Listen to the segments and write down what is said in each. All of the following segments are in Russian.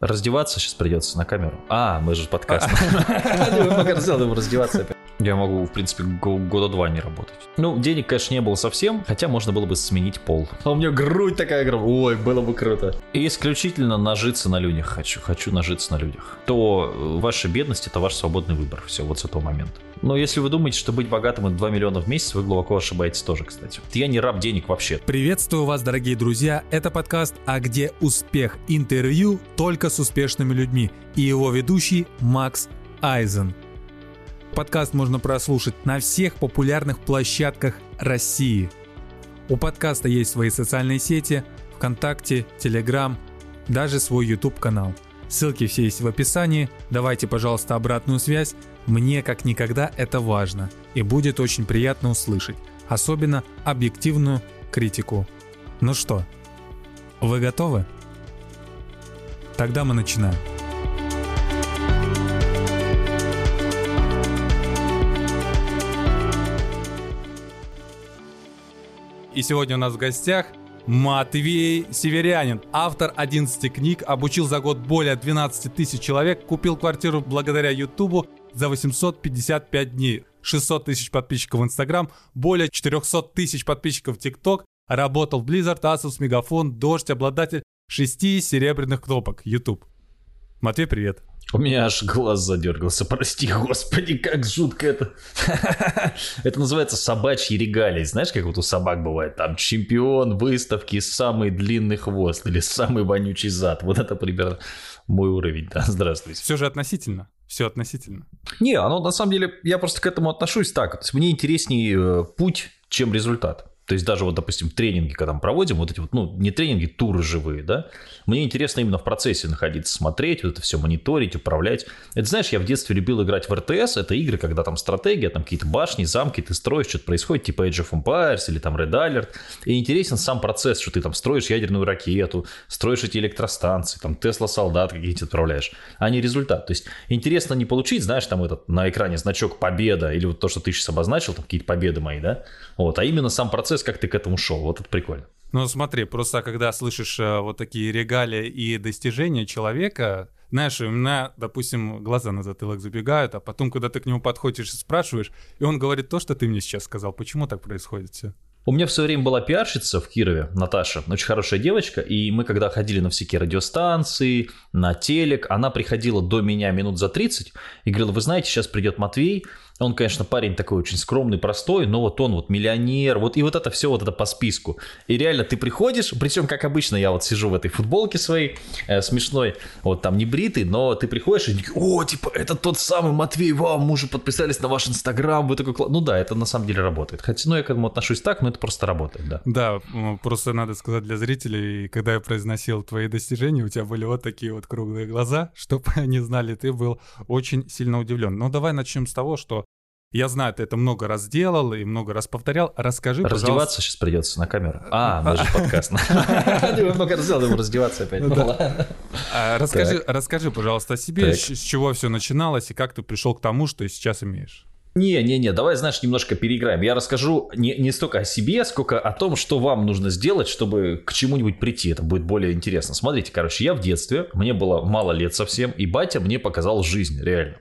Раздеваться сейчас придется на камеру. А, мы же подкаст. Раздеваться опять. Я могу, в принципе, года два не работать. Ну, денег, конечно, не было совсем, хотя можно было бы сменить пол. А у меня грудь такая огромная. Ой, было бы круто. И исключительно нажиться на людях хочу. Хочу нажиться на людях. То ваша бедность – это ваш свободный выбор. Все, вот с этого момента. Но если вы думаете, что быть богатым это 2 миллиона в месяц, вы глубоко ошибаетесь тоже, кстати. Я не раб денег вообще. Приветствую вас, дорогие друзья. Это подкаст «А где успех?» Интервью только с успешными людьми. И его ведущий Макс Айзен. Подкаст можно прослушать на всех популярных площадках России. У подкаста есть свои социальные сети, ВКонтакте, Телеграм, даже свой YouTube-канал. Ссылки все есть в описании. Давайте, пожалуйста, обратную связь. Мне как никогда это важно и будет очень приятно услышать, особенно объективную критику. Ну что, вы готовы? Тогда мы начинаем. И сегодня у нас в гостях Матвей Северянин, автор 11 книг, обучил за год более 12 тысяч человек, купил квартиру благодаря Ютубу за 855 дней, 600 тысяч подписчиков в Инстаграм, более 400 тысяч подписчиков в ТикТок, работал Blizzard, Asus, Мегафон, Дождь, обладатель шести серебряных кнопок YouTube. Матвей, привет. У меня аж глаз задергался. Прости, господи, как жутко это. это называется собачьи регалии. Знаешь, как вот у собак бывает? Там чемпион выставки, самый длинный хвост или самый вонючий зад. Вот это примерно мой уровень. Да, здравствуйте. Все же относительно. Все относительно. Не, оно на самом деле, я просто к этому отношусь так. Мне интереснее э, путь, чем результат. То есть даже вот, допустим, тренинги, когда мы проводим, вот эти вот, ну, не тренинги, туры живые, да, мне интересно именно в процессе находиться, смотреть, вот это все мониторить, управлять. Это, знаешь, я в детстве любил играть в РТС, это игры, когда там стратегия, там какие-то башни, замки, ты строишь, что-то происходит, типа Age of Empires или там Red Alert, и интересен сам процесс, что ты там строишь ядерную ракету, строишь эти электростанции, там Тесла солдат какие-то отправляешь, а не результат. То есть интересно не получить, знаешь, там этот на экране значок победа или вот то, что ты сейчас обозначил, там какие-то победы мои, да, вот, а именно сам процесс процесс, как ты к этому шел. Вот это прикольно. Ну смотри, просто когда слышишь э, вот такие регалии и достижения человека, знаешь, у меня, допустим, глаза на затылок забегают, а потом, когда ты к нему подходишь и спрашиваешь, и он говорит то, что ты мне сейчас сказал, почему так происходит все? У меня в свое время была пиарщица в Кирове, Наташа, очень хорошая девочка, и мы когда ходили на всякие радиостанции, на телек, она приходила до меня минут за 30 и говорила, вы знаете, сейчас придет Матвей, он, конечно, парень такой очень скромный, простой, но вот он вот миллионер, вот и вот это все вот это по списку. И реально ты приходишь, причем, как обычно, я вот сижу в этой футболке своей э, смешной, вот там не бритый, но ты приходишь и о, типа, это тот самый Матвей, вам, мы уже подписались на ваш инстаграм, вы такой, ну да, это на самом деле работает. Хотя, ну я к этому отношусь так, но это просто работает, да. Да, просто надо сказать для зрителей, когда я произносил твои достижения, у тебя были вот такие вот круглые глаза, чтобы они знали, ты был очень сильно удивлен. Но давай начнем с того, что я знаю, ты это много раз делал и много раз повторял. Расскажи, Раздеваться пожалуйста. сейчас придется на камеру. А, мы же подкаст. Много раз делал, раздеваться опять. Ну а, расскажи, расскажи, пожалуйста, о себе, с чего все начиналось и как ты пришел к тому, что сейчас имеешь. Не-не-не, давай, знаешь, немножко переиграем. Я расскажу не, не столько о себе, сколько о том, что вам нужно сделать, чтобы к чему-нибудь прийти. Это будет более интересно. Смотрите, короче, я в детстве, мне было мало лет совсем, и батя мне показал жизнь, реально.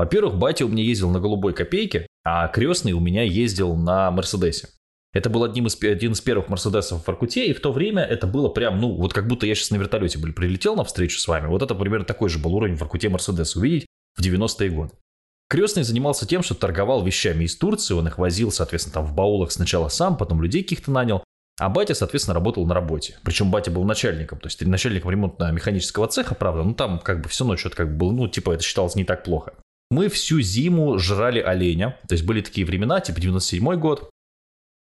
Во-первых, батя у меня ездил на голубой копейке, а крестный у меня ездил на Мерседесе. Это был одним из, один из первых Мерседесов в Воркуте, и в то время это было прям, ну, вот как будто я сейчас на вертолете был, прилетел на встречу с вами. Вот это примерно такой же был уровень в Воркуте Мерседес увидеть в 90-е годы. Крестный занимался тем, что торговал вещами из Турции, он их возил, соответственно, там в баулах сначала сам, потом людей каких-то нанял, а батя, соответственно, работал на работе. Причем батя был начальником, то есть начальником ремонтно-механического цеха, правда, ну там как бы все ночь это как бы было, ну типа это считалось не так плохо. Мы всю зиму жрали оленя. То есть были такие времена, типа 97 год,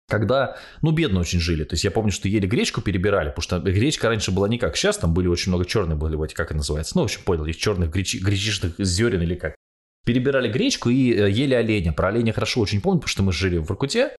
когда, ну, бедно очень жили. То есть я помню, что ели гречку, перебирали, потому что гречка раньше была не как сейчас, там были очень много черных были, вот как это называется. Ну, в общем, понял, есть черных гречи, гречишных зерен или как. Перебирали гречку и э, ели оленя. Про оленя хорошо очень помню, потому что мы жили в Воркуте.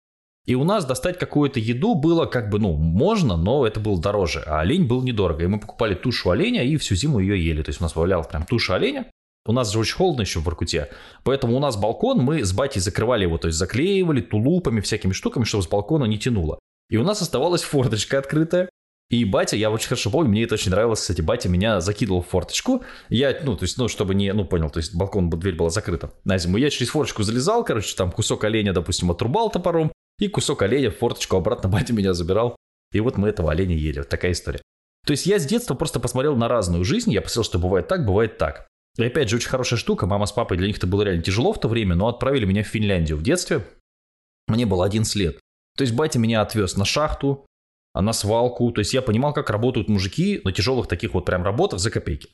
И у нас достать какую-то еду было как бы, ну, можно, но это было дороже. А олень был недорого. И мы покупали тушу оленя и всю зиму ее ели. То есть у нас валялась прям туша оленя. У нас же очень холодно еще в Воркуте, поэтому у нас балкон, мы с батей закрывали его, то есть заклеивали тулупами, всякими штуками, чтобы с балкона не тянуло. И у нас оставалась форточка открытая, И батя, я очень хорошо помню, мне это очень нравилось, кстати, батя меня закидывал в форточку. Я, ну, то есть, ну, чтобы не, ну, понял, то есть балкон, дверь была закрыта на зиму. Я через форточку залезал, короче, там кусок оленя, допустим, отрубал топором, и кусок оленя в форточку обратно батя меня забирал. И вот мы этого оленя ели. Вот такая история. То есть я с детства просто посмотрел на разную жизнь, я посмотрел, что бывает так, бывает так. И опять же, очень хорошая штука, мама с папой, для них это было реально тяжело в то время, но отправили меня в Финляндию в детстве. Мне было 11 лет. То есть батя меня отвез на шахту, на свалку. То есть я понимал, как работают мужики на тяжелых таких вот прям работах за копейки.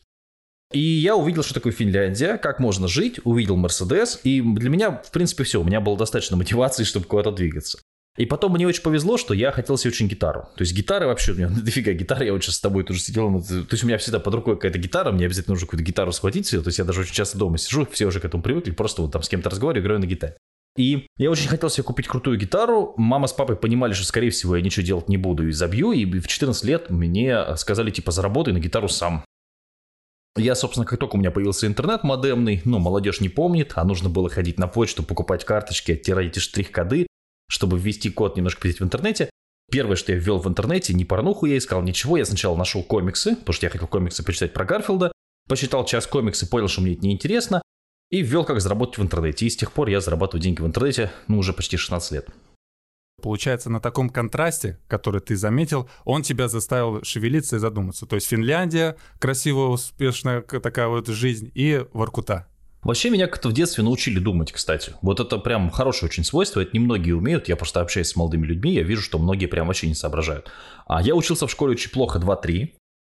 И я увидел, что такое Финляндия, как можно жить, увидел Мерседес, и для меня, в принципе, все, у меня было достаточно мотивации, чтобы куда-то двигаться. И потом мне очень повезло, что я хотел себе очень гитару. То есть гитары вообще, у меня дофига гитары, я вот сейчас с тобой тоже сидел, то есть у меня всегда под рукой какая-то гитара, мне обязательно нужно какую-то гитару схватить то есть я даже очень часто дома сижу, все уже к этому привыкли, просто вот там с кем-то разговариваю, играю на гитаре. И я очень хотел себе купить крутую гитару. Мама с папой понимали, что, скорее всего, я ничего делать не буду и забью. И в 14 лет мне сказали, типа, заработай на гитару сам. Я, собственно, как только у меня появился интернет модемный, ну, молодежь не помнит, а нужно было ходить на почту, покупать карточки, оттирать эти штрих-коды, чтобы ввести код, немножко посидеть в интернете. Первое, что я ввел в интернете, не порнуху я искал, ничего. Я сначала нашел комиксы, потому что я хотел комиксы почитать про Гарфилда. Почитал час комиксы, понял, что мне это неинтересно и ввел, как заработать в интернете. И с тех пор я зарабатываю деньги в интернете, ну, уже почти 16 лет. Получается, на таком контрасте, который ты заметил, он тебя заставил шевелиться и задуматься. То есть Финляндия, красивая, успешная такая вот жизнь, и Воркута. Вообще меня как-то в детстве научили думать, кстати. Вот это прям хорошее очень свойство, это немногие умеют. Я просто общаюсь с молодыми людьми, я вижу, что многие прям вообще не соображают. А я учился в школе очень плохо 2-3.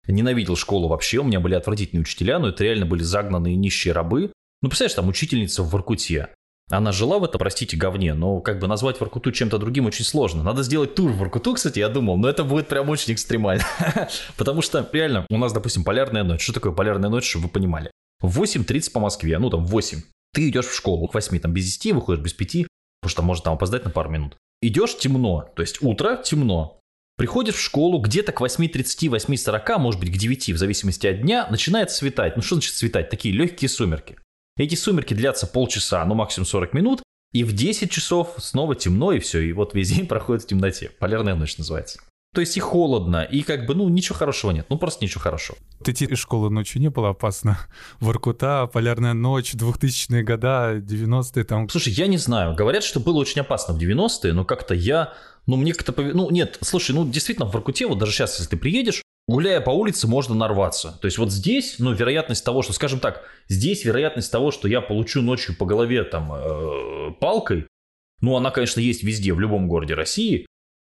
Ненавидел школу вообще, у меня были отвратительные учителя, но это реально были загнанные нищие рабы. Ну, представляешь, там учительница в Воркуте. Она жила в этом, простите, говне, но как бы назвать Воркуту чем-то другим очень сложно. Надо сделать тур в Воркуту, кстати, я думал, но это будет прям очень экстремально. Потому что, реально, у нас, допустим, полярная ночь. Что такое полярная ночь, чтобы вы понимали? В 8.30 по Москве, ну там 8. Ты идешь в школу к 8, там без 10, выходишь без 5, потому что может там опоздать на пару минут. Идешь темно, то есть утро темно. Приходишь в школу, где-то к 8.30, 8.40, может быть к 9, в зависимости от дня, начинает светать. Ну что значит светать? Такие легкие сумерки. Эти сумерки длятся полчаса, ну максимум 40 минут, и в 10 часов снова темно, и все, и вот весь день проходит в темноте. Полярная ночь называется. То есть и холодно, и как бы, ну, ничего хорошего нет. Ну, просто ничего хорошего. Ты из школы ночью не было опасно? Воркута, полярная ночь, 2000-е года, 90-е там. Слушай, я не знаю. Говорят, что было очень опасно в 90-е, но как-то я... Ну, мне как-то... Ну, нет, слушай, ну, действительно, в Воркуте, вот даже сейчас, если ты приедешь, гуляя по улице, можно нарваться. То есть вот здесь, ну, вероятность того, что, скажем так, здесь вероятность того, что я получу ночью по голове там э, палкой, ну, она, конечно, есть везде, в любом городе России,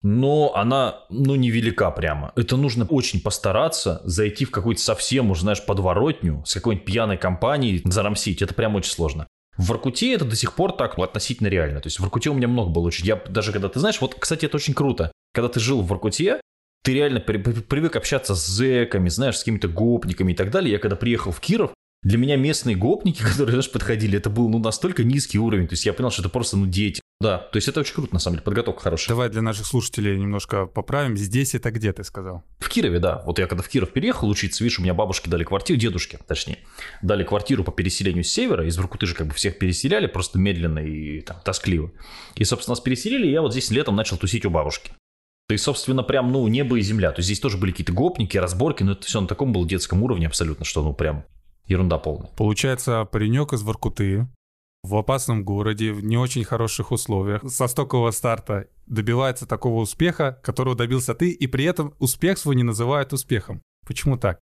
но она, ну, невелика прямо. Это нужно очень постараться зайти в какую-то совсем, уже, знаешь, подворотню с какой-нибудь пьяной компанией, зарамсить. Это прям очень сложно. В Воркуте это до сих пор так ну, относительно реально. То есть в Воркуте у меня много было очень. Я даже когда ты знаешь, вот, кстати, это очень круто. Когда ты жил в Воркуте, ты реально при, при, привык общаться с зэками, знаешь, с какими-то гопниками и так далее. Я когда приехал в Киров, для меня местные гопники, которые, знаешь, подходили, это был, ну, настолько низкий уровень. То есть я понял, что это просто, ну, дети. Да, то есть это очень круто, на самом деле, подготовка хорошая. Давай для наших слушателей немножко поправим. Здесь это где, ты сказал? В Кирове, да. Вот я когда в Киров переехал учиться, видишь, у меня бабушки дали квартиру, дедушки, точнее, дали квартиру по переселению с севера. Из Воркуты же как бы всех переселяли, просто медленно и там тоскливо. И, собственно, нас переселили, и я вот здесь летом начал тусить у бабушки. И, собственно, прям, ну, небо и земля. То есть здесь тоже были какие-то гопники, разборки, но это все на таком было детском уровне абсолютно, что, ну, прям ерунда полная. Получается, паренек из Воркуты в опасном городе, в не очень хороших условиях, со стокового старта добивается такого успеха, которого добился ты, и при этом успех свой не называют успехом. Почему так?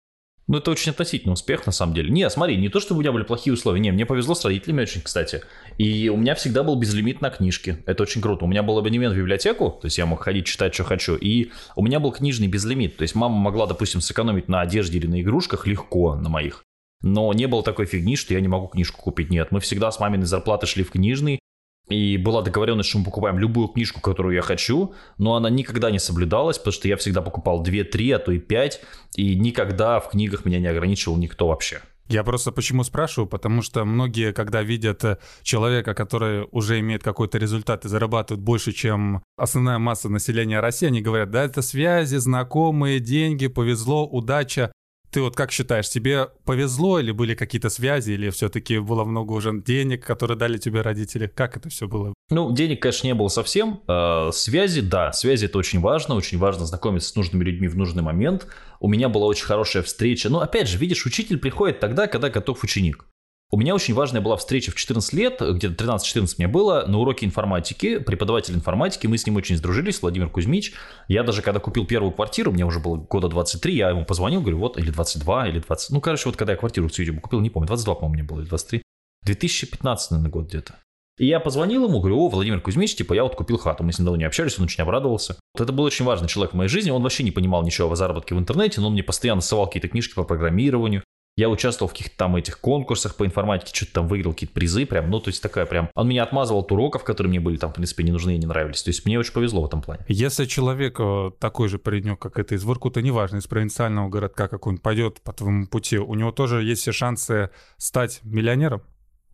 Ну, это очень относительный успех, на самом деле. Не, смотри, не то, чтобы у меня были плохие условия. Не, мне повезло с родителями очень, кстати. И у меня всегда был безлимит на книжки. Это очень круто. У меня был абонемент в библиотеку, то есть я мог ходить, читать, что хочу. И у меня был книжный безлимит. То есть мама могла, допустим, сэкономить на одежде или на игрушках легко, на моих. Но не было такой фигни, что я не могу книжку купить. Нет, мы всегда с маминой зарплаты шли в книжный, и была договоренность, что мы покупаем любую книжку, которую я хочу, но она никогда не соблюдалась, потому что я всегда покупал 2-3, а то и 5, и никогда в книгах меня не ограничивал никто вообще. Я просто почему спрашиваю, потому что многие, когда видят э, человека, который уже имеет какой-то результат и зарабатывает больше, чем основная масса населения России, они говорят, да, это связи, знакомые, деньги, повезло, удача. Ты вот как считаешь, тебе повезло или были какие-то связи, или все-таки было много уже денег, которые дали тебе родители? Как это все было? Ну, денег, конечно, не было совсем. Э, связи, да, связи это очень важно. Очень важно знакомиться с нужными людьми в нужный момент. У меня была очень хорошая встреча. Но опять же, видишь, учитель приходит тогда, когда готов ученик. У меня очень важная была встреча в 14 лет, где-то 13-14 мне было, на уроке информатики, преподаватель информатики, мы с ним очень сдружились, Владимир Кузьмич. Я даже когда купил первую квартиру, мне уже было года 23, я ему позвонил, говорю, вот, или 22, или 20, ну, короче, вот когда я квартиру в Цюрихе купил, не помню, 22, по-моему, мне было, или 23, 2015, наверное, год где-то. И я позвонил ему, говорю, о, Владимир Кузьмич, типа, я вот купил хату, мы с ним давно не общались, он очень обрадовался. Вот это был очень важный человек в моей жизни, он вообще не понимал ничего о заработке в интернете, но он мне постоянно ссылал какие-то книжки по программированию, я участвовал в каких-то там этих конкурсах по информатике, что-то там выиграл какие-то призы, прям, ну, то есть такая прям... Он меня отмазывал от уроков, которые мне были там, в принципе, не нужны и не нравились. То есть мне очень повезло в этом плане. Если человек э, такой же паренек, как это из Воркута, неважно, из провинциального городка какой-нибудь, пойдет по твоему пути, у него тоже есть все шансы стать миллионером?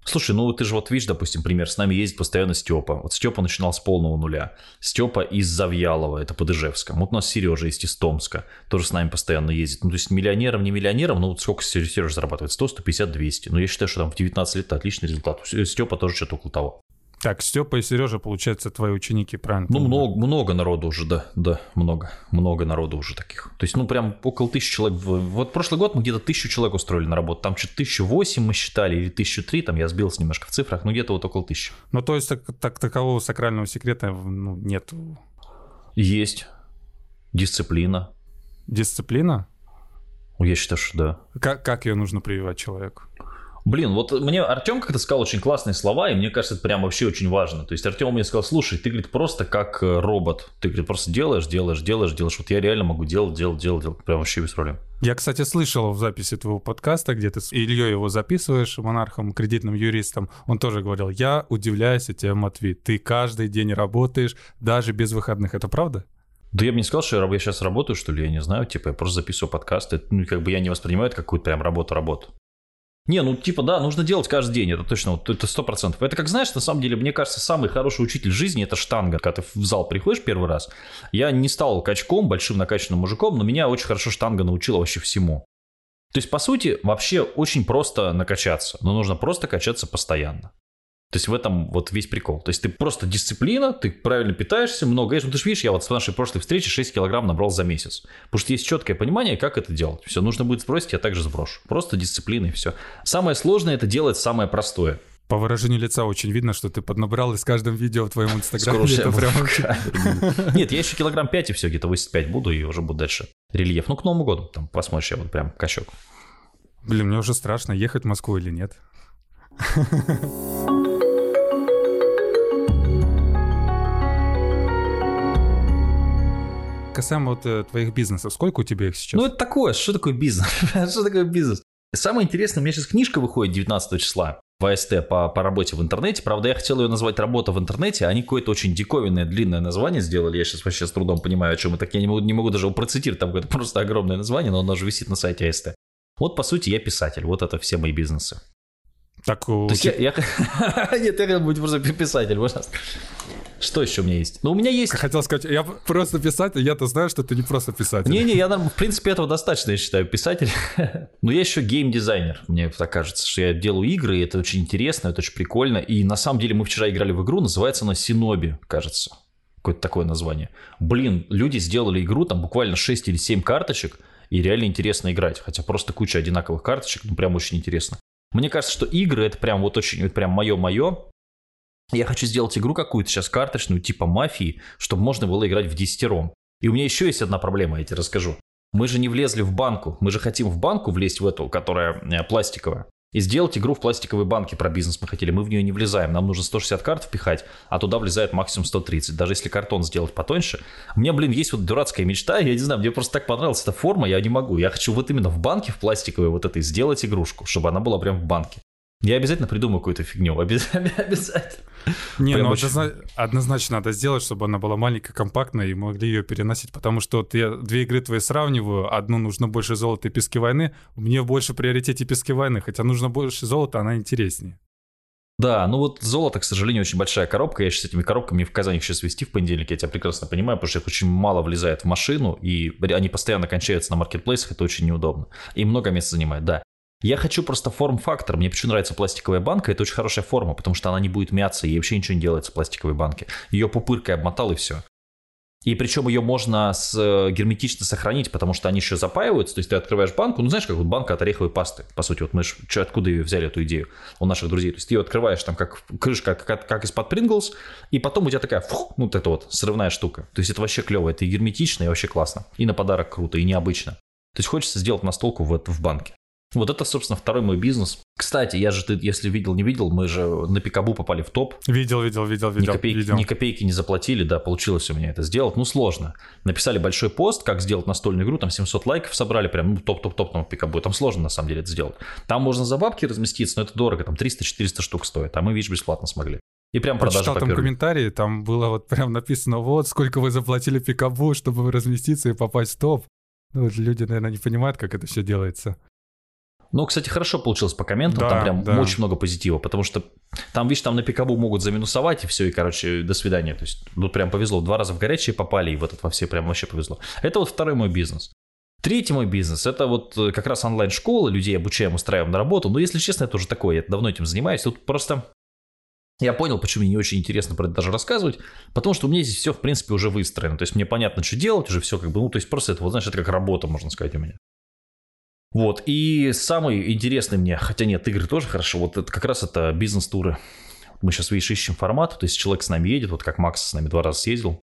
Слушай, ну ты же вот видишь, допустим, пример, с нами ездит постоянно Степа. Вот Степа начинал с полного нуля. Степа из Завьялова, это под Ижевском. Вот у нас Сережа есть из Томска, тоже с нами постоянно ездит. Ну то есть миллионером, не миллионером, ну вот сколько Сережа зарабатывает? 100, 150, 200. Но я считаю, что там в 19 лет отличный результат. Степа тоже что-то около того. Так, Степа и Сережа, получается, твои ученики, правильно? Ну, много, много народу уже, да, да, много, много народу уже таких. То есть, ну, прям около тысячи человек. Вот прошлый год мы где-то тысячу человек устроили на работу. Там что-то тысячу восемь мы считали, или тысячу три, там я сбился немножко в цифрах, но где-то вот около тысячи. Ну, то есть, так, так такового сакрального секрета ну, нет? Есть. Дисциплина. Дисциплина? Я считаю, что да. Как, как ее нужно прививать человеку? Блин, вот мне Артем как-то сказал очень классные слова, и мне кажется, это прям вообще очень важно. То есть Артем мне сказал, слушай, ты, говорит, просто как э, робот. Ты, говорит, просто делаешь, делаешь, делаешь, делаешь. Вот я реально могу делать, делать, делать, делать. Прям вообще без проблем. Я, кстати, слышал в записи твоего подкаста, где ты с Ильей его записываешь, монархом, кредитным юристом. Он тоже говорил, я удивляюсь от тебя, Матвей. Ты каждый день работаешь, даже без выходных. Это правда? Да я бы не сказал, что я сейчас работаю, что ли, я не знаю, типа, я просто записываю подкасты, ну, как бы я не воспринимаю это какую-то прям работу-работу. Не, ну типа да, нужно делать каждый день, это точно, вот это сто процентов. Это как знаешь, на самом деле, мне кажется, самый хороший учитель жизни это штанга. Когда ты в зал приходишь первый раз, я не стал качком, большим накачанным мужиком, но меня очень хорошо штанга научила вообще всему. То есть, по сути, вообще очень просто накачаться, но нужно просто качаться постоянно. То есть в этом вот весь прикол. То есть ты просто дисциплина, ты правильно питаешься, много ешь. Ну ты же видишь, я вот в нашей прошлой встрече 6 килограмм набрал за месяц. Потому что есть четкое понимание, как это делать. Все, нужно будет сбросить, я также сброшу. Просто дисциплина и все. Самое сложное это делать самое простое. По выражению лица очень видно, что ты поднабрал и с каждым видео в твоем инстаграме. это прям... Нет, я еще килограмм 5 и все, где-то 85 буду и уже буду дальше рельеф. Ну, к Новому году, там посмотришь, я вот прям качок. Блин, мне уже страшно, ехать в Москву или нет. касаемо вот э, твоих бизнесов, сколько у тебя их сейчас? Ну, это такое, что такое бизнес? что такое бизнес? Самое интересное, у меня сейчас книжка выходит 19 числа в АСТ по, по работе в интернете. Правда, я хотел ее назвать «Работа в интернете», они какое-то очень диковинное, длинное название сделали. Я сейчас вообще с трудом понимаю, о чем это. Я не могу, не могу даже его процитировать, там какое-то просто огромное название, но оно же висит на сайте АСТ. Вот, по сути, я писатель. Вот это все мои бизнесы. Так, То есть я, я... Нет, я быть просто писатель, пожалуйста. Что еще у меня есть? Ну, у меня есть... Хотел сказать, я просто писатель, я-то знаю, что ты не просто писатель. Не-не, я, в принципе, этого достаточно, я считаю, писатель. Но я еще геймдизайнер. Мне так кажется, что я делаю игры, и это очень интересно, это очень прикольно. И на самом деле мы вчера играли в игру, называется она Синоби, кажется. Какое-то такое название. Блин, люди сделали игру, там буквально 6 или 7 карточек, и реально интересно играть. Хотя просто куча одинаковых карточек, ну прям очень интересно. Мне кажется, что игры это прям вот очень, это прям мое-мое. Я хочу сделать игру какую-то сейчас карточную, типа мафии, чтобы можно было играть в десятером. И у меня еще есть одна проблема, я тебе расскажу. Мы же не влезли в банку. Мы же хотим в банку влезть в эту, которая э, пластиковая. И сделать игру в пластиковой банке про бизнес мы хотели. Мы в нее не влезаем. Нам нужно 160 карт впихать, а туда влезает максимум 130. Даже если картон сделать потоньше. У меня, блин, есть вот дурацкая мечта. Я не знаю, мне просто так понравилась эта форма. Я не могу. Я хочу вот именно в банке, в пластиковой вот этой, сделать игрушку, чтобы она была прям в банке. Я обязательно придумаю какую-то фигню. Обязательно. Не, Прям ну очень... однозначно надо сделать, чтобы она была маленькая, компактная и могли ее переносить. Потому что вот я две игры твои сравниваю. Одну нужно больше золота и пески войны. Мне больше приоритете пески войны. Хотя нужно больше золота, она интереснее. Да, ну вот золото, к сожалению, очень большая коробка. Я сейчас с этими коробками в Казани сейчас вести в понедельник, я тебя прекрасно понимаю, потому что их очень мало влезает в машину, и они постоянно кончаются на маркетплейсах, это очень неудобно. И много места занимает, да. Я хочу просто форм-фактор. Мне почему нравится пластиковая банка. Это очень хорошая форма, потому что она не будет мяться, ей вообще ничего не делается в пластиковой банке. Ее пупыркой обмотал и все. И причем ее можно с, э, герметично сохранить, потому что они еще запаиваются. То есть ты открываешь банку, ну знаешь, как вот банка от ореховой пасты. По сути, вот мы же откуда ее взяли эту идею у наших друзей. То есть ты ее открываешь там как крышка, как, как из-под Принглс, и потом у тебя такая, фух, ну вот эта вот срывная штука. То есть это вообще клево, это и герметично, и вообще классно. И на подарок круто, и необычно. То есть хочется сделать настолку в, в банке. Вот это, собственно, второй мой бизнес. Кстати, я же, ты, если видел, не видел, мы же на Пикабу попали в топ. Видел, видел, видел, видел. Ни копейки, видел. ни копейки не заплатили, да, получилось у меня это сделать. Ну, сложно. Написали большой пост, как сделать настольную игру, там 700 лайков собрали, прям, ну, топ-топ-топ на Пикабу. Там сложно, на самом деле, это сделать. Там можно за бабки разместиться, но это дорого, там 300-400 штук стоит, а мы, видишь, бесплатно смогли. И прям продажа Прочитал там комментарии, там было вот прям написано, вот сколько вы заплатили Пикабу, чтобы разместиться и попасть в топ. Ну, вот люди, наверное, не понимают, как это все делается. Ну, кстати, хорошо получилось по комментам, Да, там прям да. очень много позитива, потому что там, видишь, там на пикабу могут заминусовать, и все, и, короче, до свидания. То есть, ну, прям повезло, два раза в горячие попали, и в этот во все прям вообще повезло. Это вот второй мой бизнес. Третий мой бизнес – это вот э, как раз онлайн-школа, людей обучаем, устраиваем на работу. Но, если честно, это уже такое, я давно этим занимаюсь. Тут просто я понял, почему мне не очень интересно про это даже рассказывать, потому что у меня здесь все, в принципе, уже выстроено. То есть, мне понятно, что делать, уже все как бы, ну, то есть, просто это, вот, знаешь, это как работа, можно сказать, у меня. Вот, и самый интересный мне, хотя нет, игры тоже хорошо, вот это как раз это бизнес-туры. Мы сейчас, видишь, ищем формат, то есть человек с нами едет, вот как Макс с нами два раза съездил,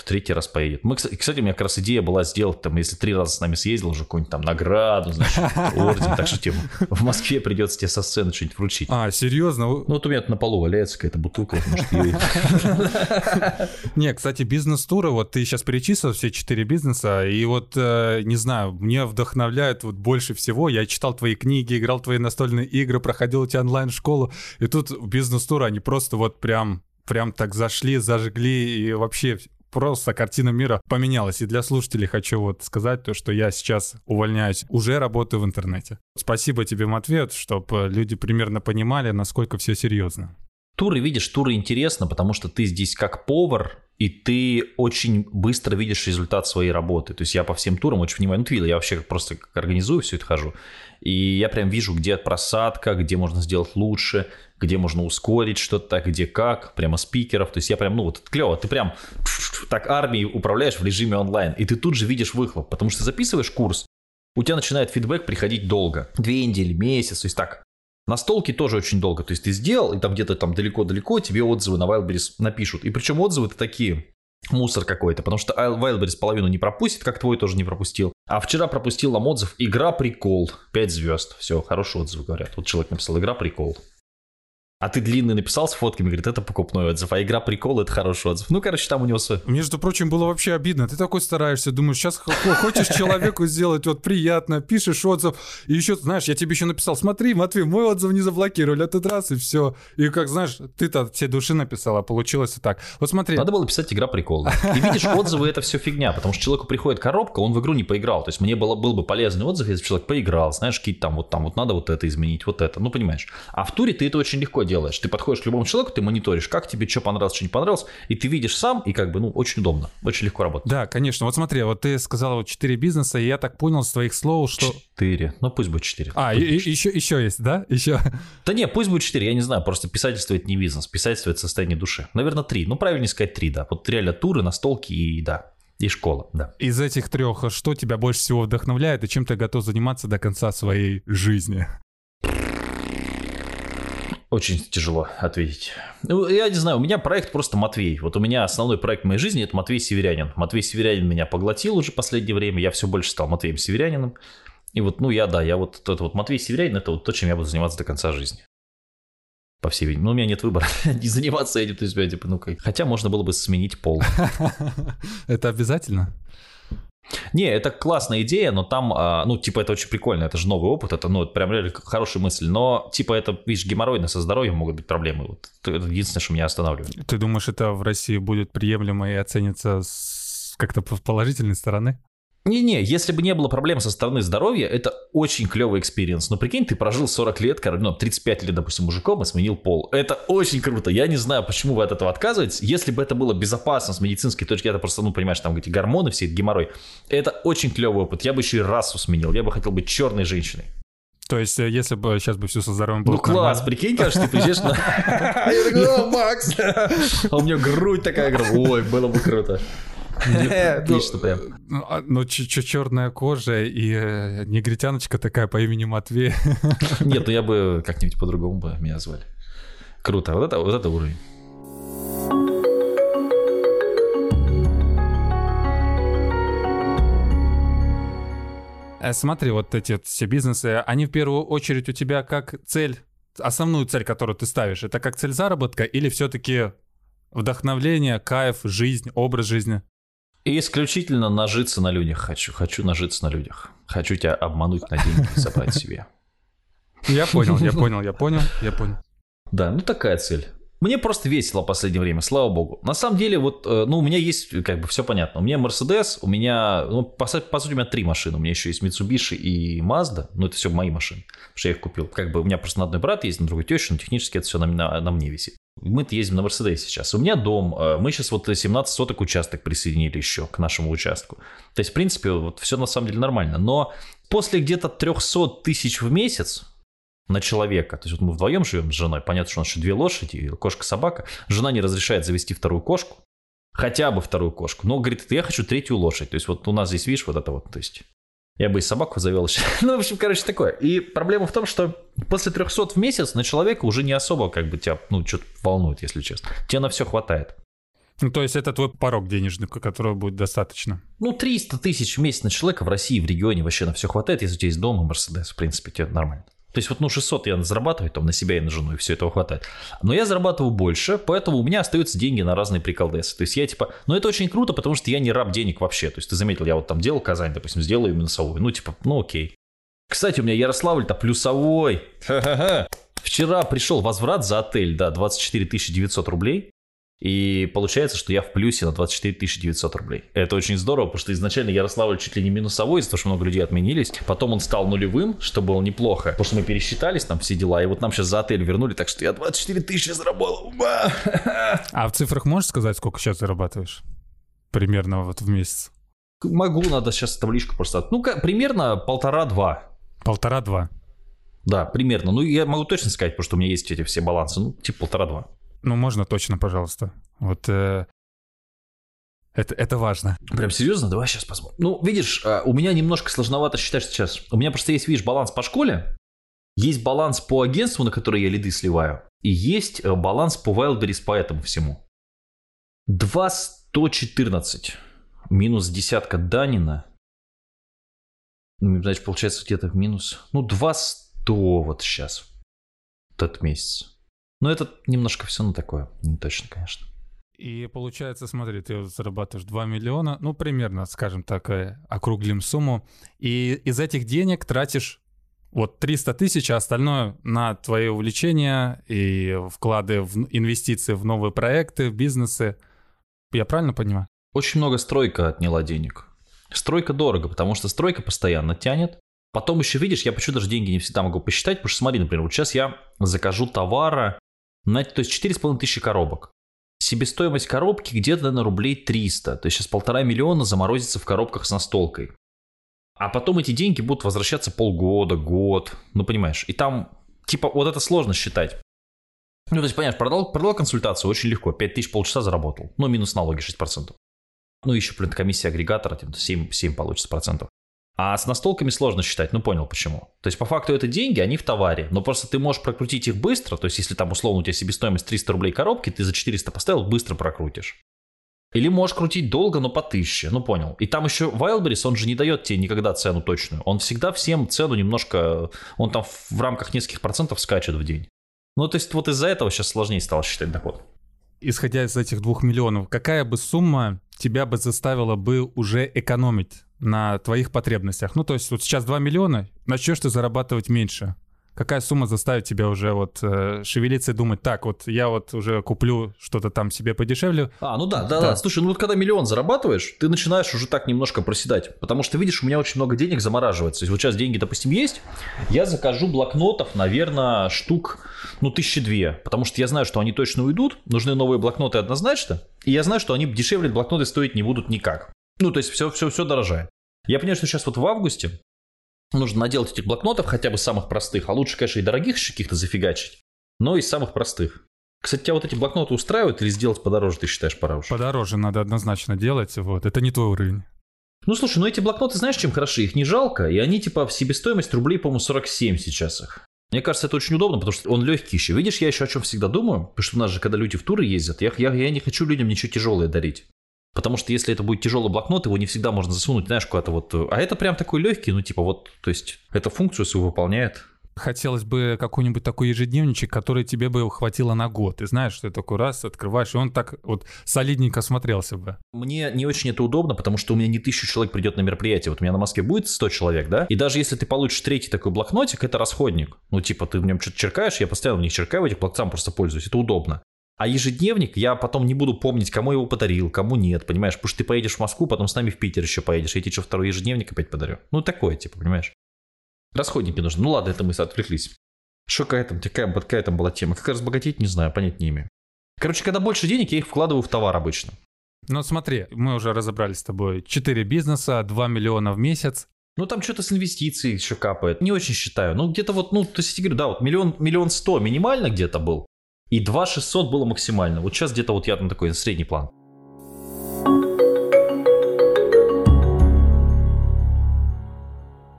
третий раз поедет. Мы, кстати, у меня как раз идея была сделать, там, если три раза с нами съездил, уже какую-нибудь там награду, значит, орден, так что тебе в Москве придется тебе со сцены что-нибудь вручить. А, серьезно? Ну, вот у меня тут на полу валяется какая-то бутылка, может, ее... Не, кстати, бизнес-туры, вот ты сейчас перечислил все четыре бизнеса, и вот, э, не знаю, мне вдохновляет вот больше всего, я читал твои книги, играл твои настольные игры, проходил у тебя онлайн-школу, и тут бизнес-туры, они просто вот прям, прям так зашли, зажгли, и вообще просто картина мира поменялась. И для слушателей хочу вот сказать то, что я сейчас увольняюсь, уже работаю в интернете. Спасибо тебе, Матвей, чтобы люди примерно понимали, насколько все серьезно. Туры, видишь, туры интересно, потому что ты здесь как повар, и ты очень быстро видишь результат своей работы. То есть я по всем турам очень внимательно, ну, ты видел, я вообще просто как организую все это хожу, и я прям вижу, где просадка, где можно сделать лучше, где можно ускорить что-то, где как, прямо спикеров. То есть я прям, ну вот клево, ты прям так армией управляешь в режиме онлайн, и ты тут же видишь выхлоп, потому что записываешь курс, у тебя начинает фидбэк приходить долго, две недели, месяц, то есть так. Настолки тоже очень долго, то есть ты сделал, и там где-то там далеко-далеко тебе отзывы на Wildberries напишут. И причем отзывы-то такие, мусор какой-то, потому что Wildberries половину не пропустит, как твой тоже не пропустил. А вчера пропустил нам отзыв «Игра прикол», 5 звезд. Все, хороший отзыв, говорят. Вот человек написал «Игра прикол». А ты длинный написал с фотками, говорит, это покупной отзыв, а игра прикол, это хороший отзыв. Ну, короче, там у него... свой- Между прочим, было вообще обидно. Ты такой стараешься, думаешь, сейчас хочешь человеку сделать вот приятно, пишешь отзыв, и еще, знаешь, я тебе еще написал, смотри, Матвей, мой отзыв не заблокировали, тут раз, и все. И как, знаешь, ты-то все души написал, а получилось и так. Вот смотри, Надо было писать игра прикол. И видишь, отзывы это все фигня, потому что человеку приходит коробка, он в игру не поиграл. То есть мне было, был бы полезный отзыв, если бы человек поиграл, знаешь, какие-то там вот там вот надо вот это изменить, вот это, ну понимаешь. А в туре ты это очень легко делаешь. Ты подходишь к любому человеку, ты мониторишь, как тебе что понравилось, что не понравилось, и ты видишь сам, и как бы, ну, очень удобно, очень легко работать. да, конечно. Вот смотри, вот ты сказал вот четыре бизнеса, и я так понял с твоих слов, что... Четыре. Ну, пусть будет четыре. А, и- и- еще, еще есть, да? Еще. Да не, пусть будет 4, я не знаю, просто писательство это не бизнес, писательство это состояние души. Наверное, 3, ну правильнее сказать 3, да. Вот реально туры, настолки и да, и школа, да. Из этих трех, что тебя больше всего вдохновляет и чем ты готов заниматься до конца своей жизни? Очень тяжело ответить. Ну, я не знаю, у меня проект просто Матвей. Вот у меня основной проект моей жизни это Матвей Северянин. Матвей Северянин меня поглотил уже последнее время, я все больше стал Матвеем Северяниным. И вот, ну я, да, я вот, это вот Матвей Северянин, это вот то, чем я буду заниматься до конца жизни. По всей видимости. Ну, у меня нет выбора не заниматься этим, то есть, типа, ну, как... Хотя можно было бы сменить пол. Это обязательно? Не, это классная идея, но там, а, ну, типа, это очень прикольно, это же новый опыт, это, ну, это прям реально хорошая мысль, но, типа, это, видишь, геморройно со здоровьем могут быть проблемы, вот, это единственное, что меня останавливает. Ты думаешь, это в России будет приемлемо и оценится с- как-то положительной стороны? Не-не, если бы не было проблем со стороны здоровья, это очень клевый experience. Но прикинь, ты прожил 40 лет, ну, 35 лет, допустим, мужиком и сменил пол. Это очень круто. Я не знаю, почему вы от этого отказываетесь. Если бы это было безопасно с медицинской точки, это просто, ну, понимаешь, там эти гормоны, все эти геморрой. Это очень клевый опыт. Я бы еще и расу сменил. Я бы хотел быть черной женщиной. То есть, э, если бы сейчас бы все со здоровьем было Ну класс, прикинь, кажется, ты приезжаешь на... Я такой, о, Макс! А у меня грудь такая, ой, было бы круто. Отлично прям. Ну, а, ну черная кожа и э, негритяночка такая по имени Матвей. Нет, ну я бы как-нибудь по-другому бы меня звали. Круто, вот это, вот это уровень. Э, смотри, вот эти все бизнесы, они в первую очередь у тебя как цель, основную цель, которую ты ставишь, это как цель заработка или все-таки вдохновление, кайф, жизнь, образ жизни? И исключительно нажиться на людях хочу. Хочу нажиться на людях. Хочу тебя обмануть на деньги и забрать себе. Я понял, я понял, я понял, я понял. Да, ну такая цель. Мне просто весело в последнее время, слава богу. На самом деле, вот, э, ну, у меня есть, как бы, все понятно. У меня Mercedes, у меня, ну, по, по сути, у меня три машины. У меня еще есть Mitsubishi и Mazda, ну, это все мои машины, потому что я их купил. Как бы у меня просто на одной брат есть, на другой теща, но технически это все на, на, на мне висит. Мы-то ездим на Мерседесе сейчас. У меня дом. Э, мы сейчас вот 17 соток участок присоединили еще к нашему участку. То есть, в принципе, вот все на самом деле нормально. Но после где-то 300 тысяч в месяц на человека. То есть вот мы вдвоем живем с женой. Понятно, что у нас еще две лошади, кошка-собака. Жена не разрешает завести вторую кошку. Хотя бы вторую кошку. Но говорит, я хочу третью лошадь. То есть вот у нас здесь, видишь, вот это вот. То есть я бы и собаку завел еще. ну, в общем, короче, такое. И проблема в том, что после 300 в месяц на человека уже не особо как бы тебя, ну, что-то волнует, если честно. Тебе на все хватает. Ну, то есть это твой порог денежный, которого будет достаточно? Ну, 300 тысяч в месяц на человека в России, в регионе вообще на все хватает. Если у тебя есть дом и Мерседес, в принципе, тебе нормально. То есть вот, ну, 600 я зарабатываю там на себя и на жену, и все этого хватает. Но я зарабатываю больше, поэтому у меня остаются деньги на разные приколдесы. То есть я типа, ну, это очень круто, потому что я не раб денег вообще. То есть ты заметил, я вот там делал Казань, допустим, сделаю минусовую. Ну, типа, ну, окей. Кстати, у меня Ярославль-то плюсовой. Ха-ха-ха. Вчера пришел возврат за отель, да, 24 900 рублей. И получается, что я в плюсе на 24 900 рублей. Это очень здорово, потому что изначально Ярославль чуть ли не минусовой, из-за того, что много людей отменились. Потом он стал нулевым, что было неплохо, потому что мы пересчитались, там все дела, и вот нам сейчас за отель вернули, так что я 24 тысячи заработал. А в цифрах можешь сказать, сколько сейчас зарабатываешь? Примерно вот в месяц. Могу, надо сейчас табличку просто... Ну-ка, примерно полтора-два. Полтора-два. Да, примерно. Ну, я могу точно сказать, потому что у меня есть эти все балансы. Ну, типа полтора-два. Ну, можно точно, пожалуйста. Вот э, это, это важно. Прям серьезно? Давай сейчас посмотрим. Ну, видишь, а, у меня немножко сложновато считать сейчас. У меня просто есть, видишь, баланс по школе, есть баланс по агентству, на которое я лиды сливаю, и есть э, баланс по Wildberries по этому всему. 2,114 минус десятка Данина. Значит, получается где-то минус... Ну, 2,100 вот сейчас. Этот месяц. Но это немножко все ну такое, не точно, конечно. И получается, смотри, ты зарабатываешь 2 миллиона, ну, примерно, скажем так, э, округлим сумму, и из этих денег тратишь вот 300 тысяч, а остальное на твои увлечения и вклады в инвестиции в новые проекты, в бизнесы. Я правильно понимаю? Очень много стройка отняла денег. Стройка дорого, потому что стройка постоянно тянет. Потом еще, видишь, я почему даже деньги не всегда могу посчитать, потому что смотри, например, вот сейчас я закажу товара на, то есть 4,5 тысячи коробок. Себестоимость коробки где-то на рублей 300. То есть сейчас полтора миллиона заморозится в коробках с настолкой. А потом эти деньги будут возвращаться полгода, год. Ну, понимаешь. И там, типа, вот это сложно считать. Ну, то есть, понимаешь, продал, продал консультацию очень легко. 5 тысяч полчаса заработал. Ну, минус налоги 6%. Ну, еще, блин, комиссия агрегатора, 7, 7 получится процентов. А с настолками сложно считать, ну понял почему. То есть по факту это деньги, они в товаре, но просто ты можешь прокрутить их быстро, то есть если там условно у тебя себестоимость 300 рублей коробки, ты за 400 поставил, быстро прокрутишь. Или можешь крутить долго, но по 1000, ну понял. И там еще Wildberries, он же не дает тебе никогда цену точную. Он всегда всем цену немножко, он там в рамках нескольких процентов скачет в день. Ну то есть вот из-за этого сейчас сложнее стало считать доход. Исходя из этих двух миллионов, какая бы сумма тебя бы заставила бы уже экономить на твоих потребностях. Ну, то есть вот сейчас 2 миллиона, начнешь ты зарабатывать меньше. Какая сумма заставит тебя уже вот э, шевелиться и думать, так, вот я вот уже куплю что-то там себе подешевле? А, ну да, да, да, да. Слушай, ну вот когда миллион зарабатываешь, ты начинаешь уже так немножко проседать. Потому что, видишь, у меня очень много денег замораживается. Есть вот сейчас деньги, допустим, есть, я закажу блокнотов, наверное, штук, ну, тысячи две. Потому что я знаю, что они точно уйдут, нужны новые блокноты однозначно. И я знаю, что они дешевле блокноты стоить не будут никак. Ну, то есть все, все, все дорожает. Я понимаю, что сейчас вот в августе нужно наделать этих блокнотов хотя бы самых простых, а лучше, конечно, и дорогих еще каких-то зафигачить, но из самых простых. Кстати, тебя вот эти блокноты устраивают или сделать подороже, ты считаешь, пора уже? Подороже надо однозначно делать, вот, это не твой уровень. Ну, слушай, ну эти блокноты, знаешь, чем хороши? Их не жалко, и они типа в себестоимость рублей, по-моему, 47 сейчас их. Мне кажется, это очень удобно, потому что он легкий еще. Видишь, я еще о чем всегда думаю, потому что у нас же, когда люди в туры ездят, я, я, я не хочу людям ничего тяжелое дарить. Потому что если это будет тяжелый блокнот, его не всегда можно засунуть, знаешь, куда-то вот. А это прям такой легкий, ну типа вот, то есть эта функцию свою выполняет. Хотелось бы какой-нибудь такой ежедневничек, который тебе бы хватило на год. Ты знаешь, что ты такой раз открываешь, и он так вот солидненько смотрелся бы. Мне не очень это удобно, потому что у меня не тысячу человек придет на мероприятие. Вот у меня на Москве будет 100 человек, да? И даже если ты получишь третий такой блокнотик, это расходник. Ну, типа, ты в нем что-то черкаешь, я постоянно в них черкаю, в этих блокнотах просто пользуюсь. Это удобно. А ежедневник я потом не буду помнить, кому его подарил, кому нет, понимаешь? Потому что ты поедешь в Москву, потом с нами в Питер еще поедешь, я тебе что, второй ежедневник опять подарю? Ну, такое, типа, понимаешь? Расходники нужны. Ну ладно, это мы отвлеклись. Что какая там, какая, какая там была тема? Как разбогатеть, не знаю, понять не имею. Короче, когда больше денег, я их вкладываю в товар обычно. Ну смотри, мы уже разобрались с тобой. 4 бизнеса, 2 миллиона в месяц. Ну, там что-то с инвестицией еще капает. Не очень считаю. Ну, где-то вот, ну, то есть, я говорю, да, вот миллион, миллион сто минимально где-то был. И 2600 было максимально. Вот сейчас где-то вот я на такой средний план.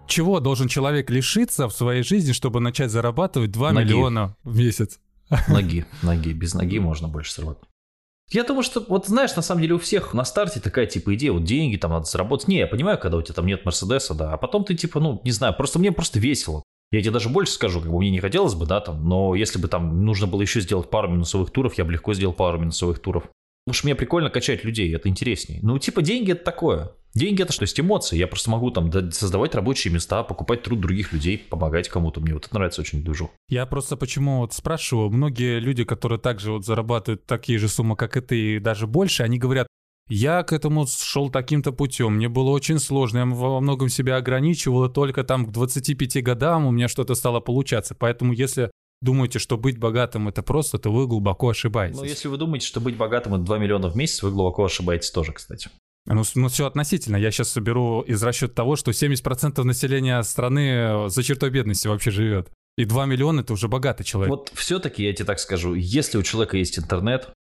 Чего должен человек лишиться в своей жизни, чтобы начать зарабатывать 2 ноги. миллиона в месяц? Ноги, ноги. Без ноги можно больше заработать. Я думаю, что, вот знаешь, на самом деле у всех на старте такая типа идея, вот деньги там надо заработать. Не, я понимаю, когда у тебя там нет Мерседеса, да, а потом ты типа, ну, не знаю, просто мне просто весело. Я тебе даже больше скажу, как бы мне не хотелось бы, да, там, но если бы там нужно было еще сделать пару минусовых туров, я бы легко сделал пару минусовых туров. Потому что мне прикольно качать людей, это интереснее. Ну, типа, деньги это такое. Деньги это что, есть эмоции. Я просто могу там создавать рабочие места, покупать труд других людей, помогать кому-то. Мне вот это нравится очень движу. Я просто почему вот спрашиваю, многие люди, которые также вот зарабатывают такие же суммы, как и ты, и даже больше, они говорят, я к этому шел таким-то путем. Мне было очень сложно. Я во многом себя ограничивал, и только там к 25 годам у меня что-то стало получаться. Поэтому если думаете, что быть богатым это просто, то вы глубоко ошибаетесь. Ну, если вы думаете, что быть богатым это 2 миллиона в месяц, вы глубоко ошибаетесь тоже, кстати. Ну, ну все относительно. Я сейчас соберу из расчета того, что 70% населения страны за чертой бедности вообще живет. И 2 миллиона это уже богатый человек. Вот все-таки я тебе так скажу, если у человека есть интернет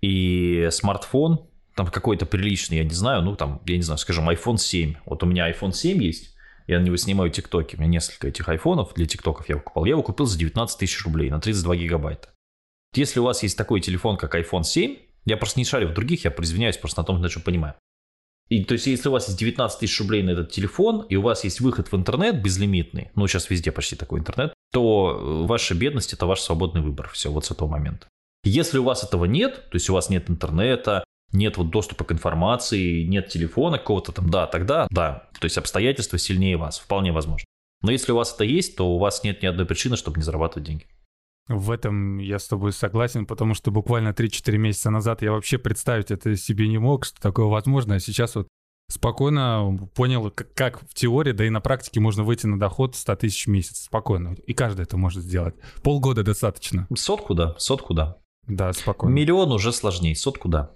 и смартфон, там какой-то приличный, я не знаю, ну там, я не знаю, скажем, iPhone 7. Вот у меня iPhone 7 есть, я на него снимаю тиктоки. У меня несколько этих айфонов для тиктоков я покупал. Я его купил за 19 тысяч рублей на 32 гигабайта. Если у вас есть такой телефон, как iPhone 7, я просто не шарю в других, я извиняюсь просто на том, на чем понимаю. И то есть, если у вас есть 19 тысяч рублей на этот телефон, и у вас есть выход в интернет безлимитный, ну, сейчас везде почти такой интернет, то ваша бедность – это ваш свободный выбор. Все, вот с этого момента. Если у вас этого нет, то есть у вас нет интернета, нет вот доступа к информации, нет телефона какого-то там, да, тогда, да, то есть обстоятельства сильнее вас, вполне возможно. Но если у вас это есть, то у вас нет ни одной причины, чтобы не зарабатывать деньги. В этом я с тобой согласен, потому что буквально 3-4 месяца назад я вообще представить это себе не мог, что такое возможно, а сейчас вот спокойно понял, как, в теории, да и на практике можно выйти на доход 100 тысяч в месяц, спокойно, и каждый это может сделать. Полгода достаточно. Сотку, да, сотку, да. Да, спокойно. Миллион уже сложнее, сотку, да.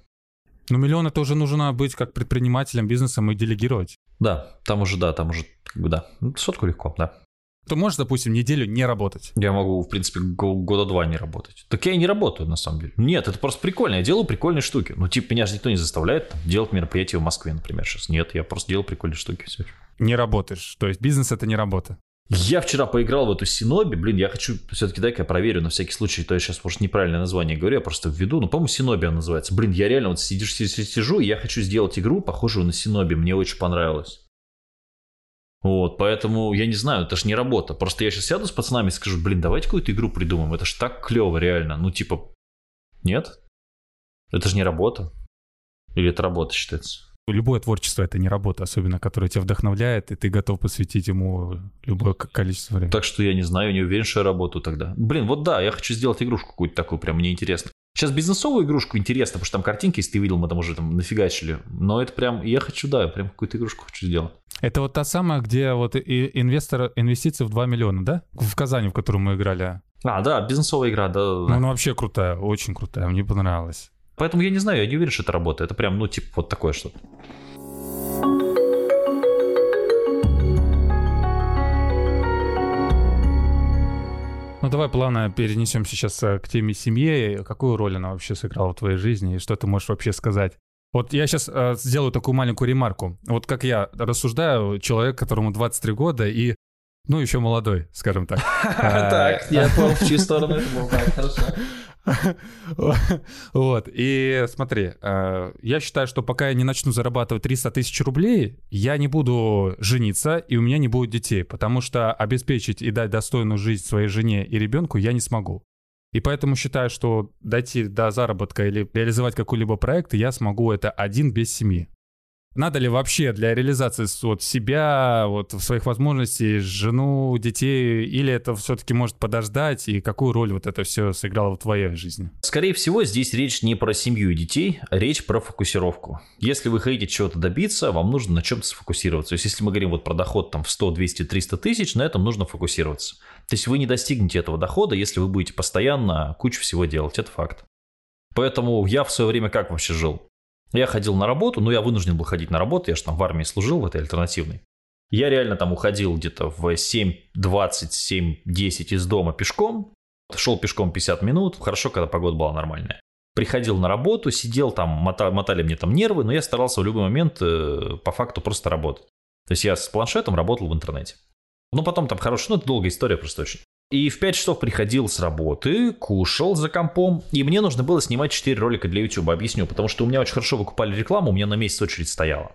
Ну, миллион это уже нужно быть как предпринимателем, бизнесом и делегировать. Да, там уже, да, там уже, как бы, да. Ну, сотку легко, да. Ты можешь, допустим, неделю не работать? Я могу, в принципе, года два не работать. Так я и не работаю, на самом деле. Нет, это просто прикольно. Я делаю прикольные штуки. Ну, типа, меня же никто не заставляет там, делать мероприятие в Москве, например, сейчас. Нет, я просто делаю прикольные штуки. Все. Не работаешь. То есть бизнес это не работа. Я вчера поиграл в эту Синоби, блин, я хочу, все-таки дай-ка я проверю на всякий случай, то я сейчас, может, неправильное название говорю, я просто введу, ну, по-моему, Синоби она называется. Блин, я реально вот сидишь, сижу, и я хочу сделать игру, похожую на Синоби, мне очень понравилось. Вот, поэтому я не знаю, это же не работа. Просто я сейчас сяду с пацанами и скажу, блин, давайте какую-то игру придумаем, это ж так клево, реально. Ну, типа, нет? Это же не работа. Или это работа считается? Любое творчество — это не работа, особенно которое тебя вдохновляет, и ты готов посвятить ему любое количество времени. Так что я не знаю, не уверен, что я работаю тогда. Блин, вот да, я хочу сделать игрушку какую-то такую, прям мне интересно. Сейчас бизнесовую игрушку интересно, потому что там картинки, если ты видел, мы там уже там нафигачили. Но это прям, я хочу, да, прям какую-то игрушку хочу сделать. Это вот та самая, где вот инвестор инвестиции в 2 миллиона, да? В Казани, в которую мы играли. А, да, бизнесовая игра, да. Ну, она вообще крутая, очень крутая, мне понравилась. Поэтому я не знаю, я не уверен, что это работает. Это прям, ну, типа, вот такое что-то. Ну, давай плавно перенесем сейчас э, к теме семьи. Какую роль она вообще сыграла в твоей жизни, и что ты можешь вообще сказать? Вот я сейчас э, сделаю такую маленькую ремарку. Вот как я рассуждаю, человек, которому 23 года и, ну, еще молодой, скажем так. Так, я понял, в чью сторону это было. Хорошо. Вот, и смотри, э, я считаю, что пока я не начну зарабатывать 300 тысяч рублей, я не буду жениться, и у меня не будет детей, потому что обеспечить и дать достойную жизнь своей жене и ребенку я не смогу. И поэтому считаю, что дойти до заработка или реализовать какой-либо проект я смогу это один без семьи. Надо ли вообще для реализации вот себя, вот своих возможностей, жену, детей, или это все-таки может подождать, и какую роль вот это все сыграло в твоей жизни? Скорее всего, здесь речь не про семью и детей, а речь про фокусировку. Если вы хотите чего-то добиться, вам нужно на чем-то сфокусироваться. То есть, если мы говорим вот про доход там в 100, 200, 300 тысяч, на этом нужно фокусироваться. То есть, вы не достигнете этого дохода, если вы будете постоянно кучу всего делать. Это факт. Поэтому я в свое время как вообще жил? Я ходил на работу, но я вынужден был ходить на работу, я же там в армии служил, в этой альтернативной. Я реально там уходил где-то в 7.20, 7.10 из дома пешком, шел пешком 50 минут, хорошо, когда погода была нормальная. Приходил на работу, сидел там, мота- мотали мне там нервы, но я старался в любой момент э, по факту просто работать. То есть я с планшетом работал в интернете. Ну, потом там хорошо, ну, это долгая история просто очень. И в 5 часов приходил с работы, кушал за компом, и мне нужно было снимать 4 ролика для YouTube. Объясню, потому что у меня очень хорошо выкупали рекламу, у меня на месяц очередь стояла.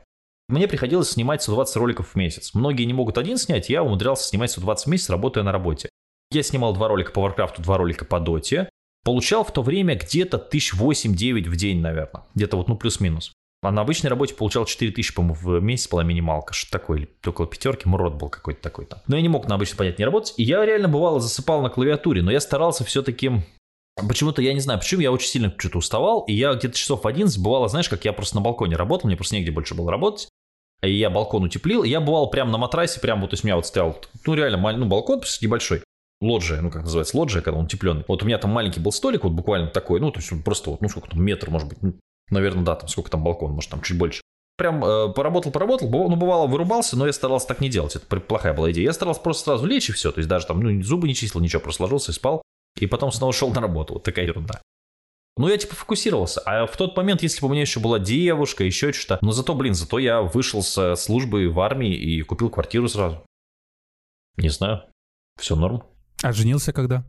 Мне приходилось снимать 120 роликов в месяц. Многие не могут один снять, я умудрялся снимать 120 в месяц, работая на работе. Я снимал два ролика по Warcraft, два ролика по Доте. Получал в то время где-то 1008-9 в день, наверное. Где-то вот, ну, плюс-минус. А на обычной работе получал 4000, по-моему, в месяц была минималка. Что такое? Или около пятерки. Мурод был какой-то такой там. Но я не мог на обычной понять не работать. И я реально бывало засыпал на клавиатуре, но я старался все-таки Почему-то я не знаю, почему я очень сильно что-то уставал, и я где-то часов в 11 бывало, знаешь, как я просто на балконе работал, мне просто негде больше было работать, и я балкон утеплил, и я бывал прям на матрасе, прям вот, то есть у меня вот стоял, ну реально, ну балкон небольшой, лоджия, ну как называется, лоджия, когда он утепленный. Вот у меня там маленький был столик, вот буквально такой, ну то есть просто вот, ну сколько там, метр, может быть, ну, наверное, да, там сколько там балкон, может там чуть больше. Прям э, поработал, поработал, ну бывало вырубался, но я старался так не делать, это плохая была идея. Я старался просто сразу лечь и все, то есть даже там, ну зубы не чистил, ничего, просто ложился и спал, и потом снова шел на работу, вот такая ерунда. Ну, я типа фокусировался. А в тот момент, если бы у меня еще была девушка, еще что-то. Но зато, блин, зато я вышел с службы в армии и купил квартиру сразу. Не знаю. Все норм. А женился когда?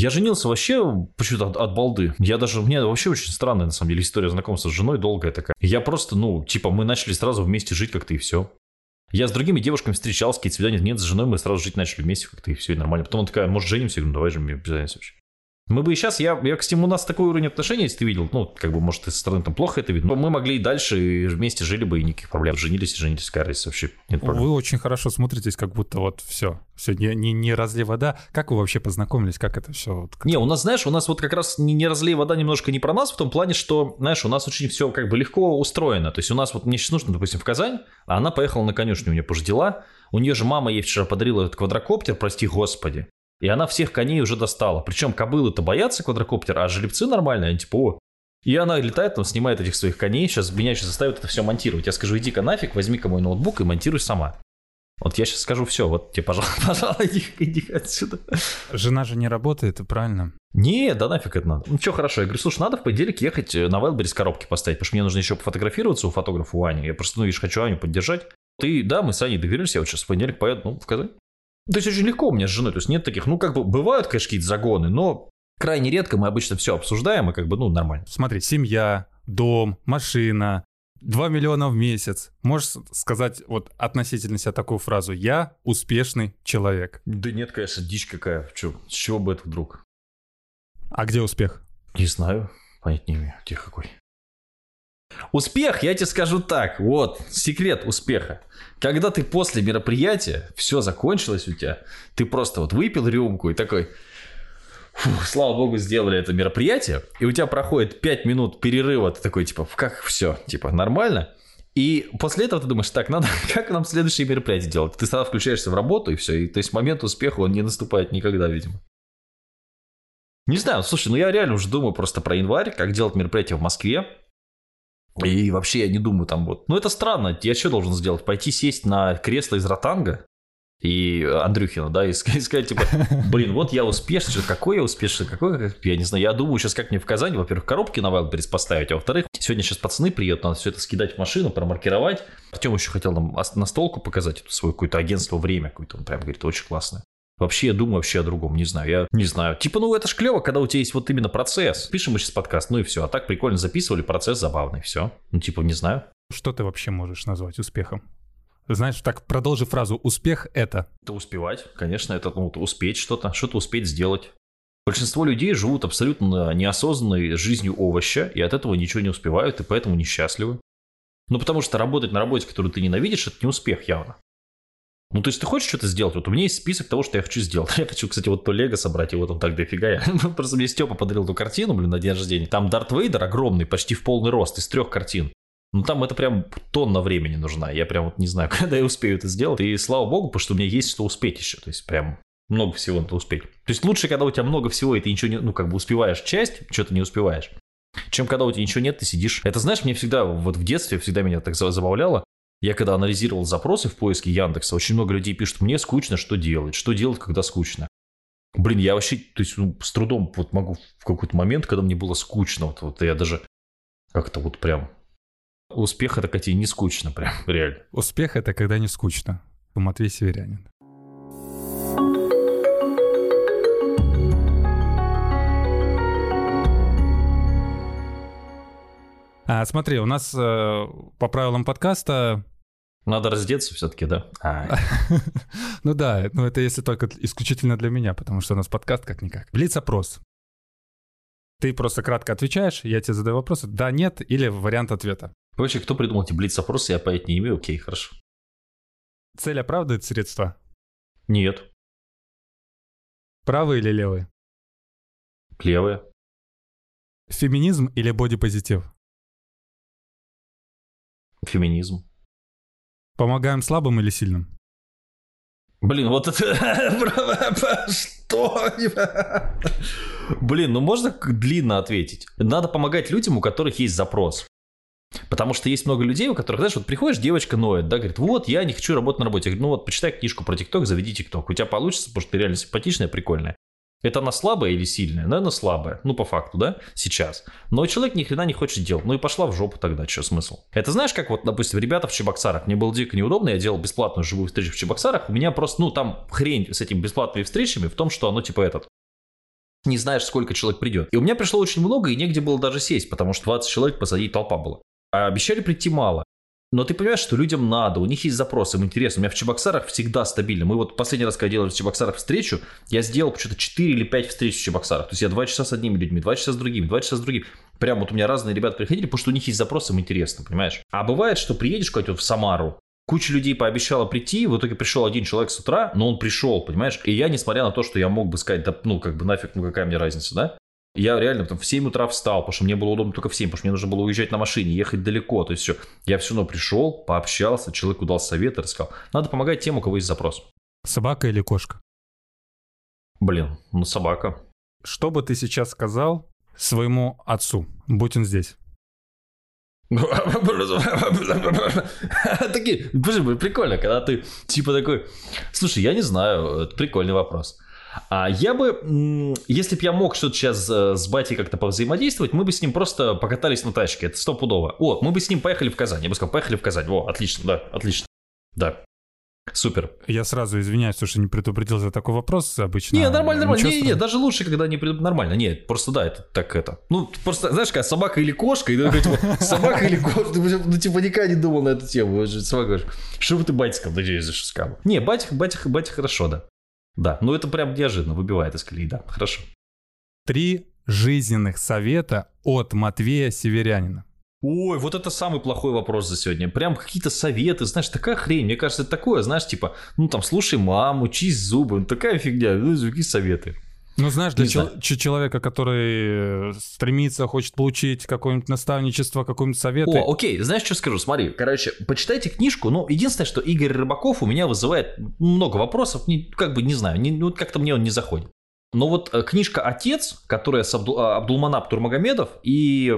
Я женился вообще почему-то от, от балды. Я даже, мне вообще очень странная, на самом деле, история знакомства с женой долгая такая. Я просто, ну, типа, мы начали сразу вместе жить как-то и все. Я с другими девушками встречался, какие-то свидания, нет, с женой мы сразу жить начали вместе как-то и все, и нормально. Потом она такая, может, женимся? Я говорю, «Ну, давай без разницы вообще. Мы бы и сейчас, я, я, кстати, у нас такой уровень отношений, если ты видел, ну, как бы, может, ты со стороны там плохо это видно, но мы могли и дальше и вместе жили бы, и никаких проблем. Женились и женились, разница вообще, нет проблем. Вы очень хорошо смотритесь, как будто вот все, все не, не, не разлей вода. Как вы вообще познакомились? Как это все? Вот, как- Не, у нас, знаешь, у нас вот как раз не, не разлей вода немножко не про нас, в том плане, что, знаешь, у нас очень все как бы легко устроено. То есть у нас вот мне сейчас нужно, допустим, в Казань, а она поехала на конюшню, у нее позже дела. У нее же мама ей вчера подарила этот квадрокоптер, прости господи. И она всех коней уже достала. Причем кобылы-то боятся квадрокоптера, а жеребцы нормальные, они типа, о. И она летает, там, снимает этих своих коней, сейчас меня сейчас заставит это все монтировать. Я скажу, иди-ка нафиг, возьми-ка мой ноутбук и монтируй сама. Вот я сейчас скажу все, вот тебе, пожалуйста, пожалуйста, иди, иди отсюда. Жена же не работает, правильно? Не, да нафиг это надо. Ну что, хорошо. Я говорю, слушай, надо в понедельник ехать э, на Wildberries коробки поставить, потому что мне нужно еще пофотографироваться у фотографа у Ани. Я просто, ну, видишь, хочу Аню поддержать. Ты, да, мы с Аней договорились, я вот сейчас в понедельник поеду, ну, в Казань. То есть очень легко у меня с женой, то есть нет таких, ну, как бы, бывают, конечно, какие-то загоны, но крайне редко мы обычно все обсуждаем, и как бы, ну, нормально. Смотри, семья, дом, машина, 2 миллиона в месяц. Можешь сказать вот относительно себя такую фразу «Я успешный человек». Да нет, конечно, дичь какая. Чё, с чего бы это вдруг? А где успех? Не знаю, понять не имею, где какой. Успех, я тебе скажу так, вот, секрет успеха. Когда ты после мероприятия, все закончилось у тебя, ты просто вот выпил рюмку и такой, фух, слава богу, сделали это мероприятие, и у тебя проходит 5 минут перерыва, ты такой, типа, как все, типа, нормально? И после этого ты думаешь, так, надо, как нам следующее мероприятие делать? Ты сразу включаешься в работу, и все. И, то есть момент успеха, он не наступает никогда, видимо. Не знаю, слушай, ну я реально уже думаю просто про январь, как делать мероприятие в Москве. И вообще я не думаю там вот... Ну это странно, я что должен сделать? Пойти сесть на кресло из ротанга и Андрюхина, да, и сказать, типа, блин, вот я успешный, какой я успешный, какой, я не знаю, я думаю сейчас как мне в Казани, во-первых, коробки на Wildberries поставить, а во-вторых, сегодня сейчас пацаны приедут, надо все это скидать в машину, промаркировать. Артем еще хотел нам на столку показать это свое какое-то агентство «Время», какое-то, он прям говорит, очень классное. Вообще, я думаю вообще о другом, не знаю, я не знаю. Типа, ну это ж клево, когда у тебя есть вот именно процесс. Пишем мы сейчас подкаст, ну и все. А так прикольно записывали, процесс забавный, все. Ну типа, не знаю. Что ты вообще можешь назвать успехом? Знаешь, так продолжи фразу «успех — это». Это успевать, конечно, это ну, успеть что-то, что-то успеть сделать. Большинство людей живут абсолютно неосознанной жизнью овоща, и от этого ничего не успевают, и поэтому несчастливы. Ну, потому что работать на работе, которую ты ненавидишь, это не успех явно. Ну, то есть ты хочешь что-то сделать? Вот у меня есть список того, что я хочу сделать. Я хочу, кстати, вот то Лего собрать, и вот он так дофига. Я... Просто мне Степа подарил эту картину, блин, на день рождения. Там Дарт Вейдер огромный, почти в полный рост, из трех картин. Ну, там это прям тонна времени нужна. Я прям вот не знаю, когда я успею это сделать. И слава богу, потому что у меня есть что успеть еще. То есть прям много всего надо успеть. То есть лучше, когда у тебя много всего, и ты ничего не, ну, как бы успеваешь часть, что-то не успеваешь, чем когда у тебя ничего нет, ты сидишь. Это, знаешь, мне всегда, вот в детстве всегда меня так забавляло. Я когда анализировал запросы в поиске Яндекса, очень много людей пишут, мне скучно, что делать, что делать, когда скучно. Блин, я вообще, то есть, ну, с трудом вот могу в какой-то момент, когда мне было скучно, вот, вот я даже как-то вот прям Успех это, Катя, не скучно прям, реально. Успех это когда не скучно. Матвей Северянин. А, смотри, у нас э, по правилам подкаста... Надо раздеться все-таки, да? А. ну да, ну это если только исключительно для меня, потому что у нас подкаст как-никак. Блиц-опрос. Ты просто кратко отвечаешь, я тебе задаю вопросы, да, нет, или вариант ответа. Короче, кто придумал эти блиц-опросы, я понять не имею, окей, хорошо. Цель оправдывает средства? Нет. Правый или левый? Левые. Феминизм или бодипозитив? Феминизм. Помогаем слабым или сильным? Блин, вот это... Что? Блин, ну можно длинно ответить. Надо помогать людям, у которых есть запрос. Потому что есть много людей, у которых, знаешь, вот приходишь, девочка ноет, да, говорит, вот, я не хочу работать на работе. Я говорю, ну вот, почитай книжку про ТикТок, заведи ТикТок. У тебя получится, потому что ты реально симпатичная, прикольная. Это она слабая или сильная? Наверное, слабая. Ну, по факту, да? Сейчас. Но человек ни хрена не хочет делать. Ну и пошла в жопу тогда, что смысл? Это знаешь, как вот, допустим, ребята в Чебоксарах. Мне было дико неудобно, я делал бесплатную живую встречу в Чебоксарах. У меня просто, ну, там хрень с этими бесплатными встречами в том, что оно типа этот не знаешь, сколько человек придет. И у меня пришло очень много, и негде было даже сесть, потому что 20 человек посадить толпа была. А обещали прийти мало. Но ты понимаешь, что людям надо, у них есть запросы, им интересно. У меня в Чебоксарах всегда стабильно. Мы вот последний раз, когда делали в Чебоксарах встречу, я сделал что-то 4 или 5 встреч в Чебоксарах. То есть я 2 часа с одними людьми, 2 часа с другими, 2 часа с другими. Прям вот у меня разные ребята приходили, потому что у них есть запросы, им интересно, понимаешь? А бывает, что приедешь куда-то в Самару, Куча людей пообещала прийти, в итоге пришел один человек с утра, но он пришел, понимаешь? И я, несмотря на то, что я мог бы сказать, да, ну, как бы нафиг, ну, какая мне разница, да? Я реально там в 7 утра встал, потому что мне было удобно только в 7, потому что мне нужно было уезжать на машине, ехать далеко. То есть все. Я все равно пришел, пообщался, человеку дал совет и рассказал. Надо помогать тем, у кого есть запрос. Собака или кошка? Блин, ну собака. Что бы ты сейчас сказал своему отцу, будь он здесь? Такие, прикольно, когда ты типа такой, слушай, я не знаю, это прикольный вопрос. А я бы, если бы я мог что-то сейчас э, с батей как-то повзаимодействовать, мы бы с ним просто покатались на тачке, это стопудово. О, мы бы с ним поехали в Казань. Я бы сказал, поехали в Казань. О, отлично, да, отлично. Да. Супер. Я сразу извиняюсь, что не предупредил за такой вопрос обычно. Не, нормально, нормально. Не, не, даже лучше, когда не предупредил. Нормально. Нет, просто да, это так это. Ну, просто, знаешь, как собака или кошка, и ты такой, типа, собака или кошка, ты, ну, типа, никогда не думал на эту тему. Собака говоришь, что бы ты батя сказал? Да, за что сказал? Не, батя, батя, батя хорошо, да. Да, ну это прям неожиданно выбивает из колеи, да, хорошо. Три жизненных совета от Матвея Северянина. Ой, вот это самый плохой вопрос за сегодня. Прям какие-то советы, знаешь, такая хрень. Мне кажется, это такое, знаешь, типа, ну там, слушай маму, чисть зубы, ну такая фигня, ну какие советы. Ну, знаешь, для чел- человека, который стремится, хочет получить какое-нибудь наставничество, какой-нибудь совет. О, окей, знаешь, что скажу? Смотри, короче, почитайте книжку. Ну, единственное, что Игорь Рыбаков у меня вызывает много вопросов, не, как бы, не знаю, не, ну, как-то мне он не заходит. Но вот э, книжка «Отец», которая с Абду, а, Абдулманап Турмагомедов и,